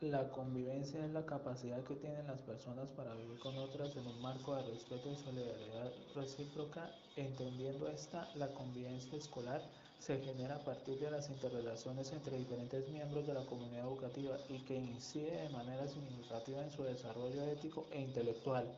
la convivencia es la capacidad que tienen las personas para vivir con otras en un marco de respeto y solidaridad recíproca. Entendiendo esta, la convivencia escolar se genera a partir de las interrelaciones entre diferentes miembros de la comunidad educativa y que incide de manera significativa en su desarrollo ético e intelectual.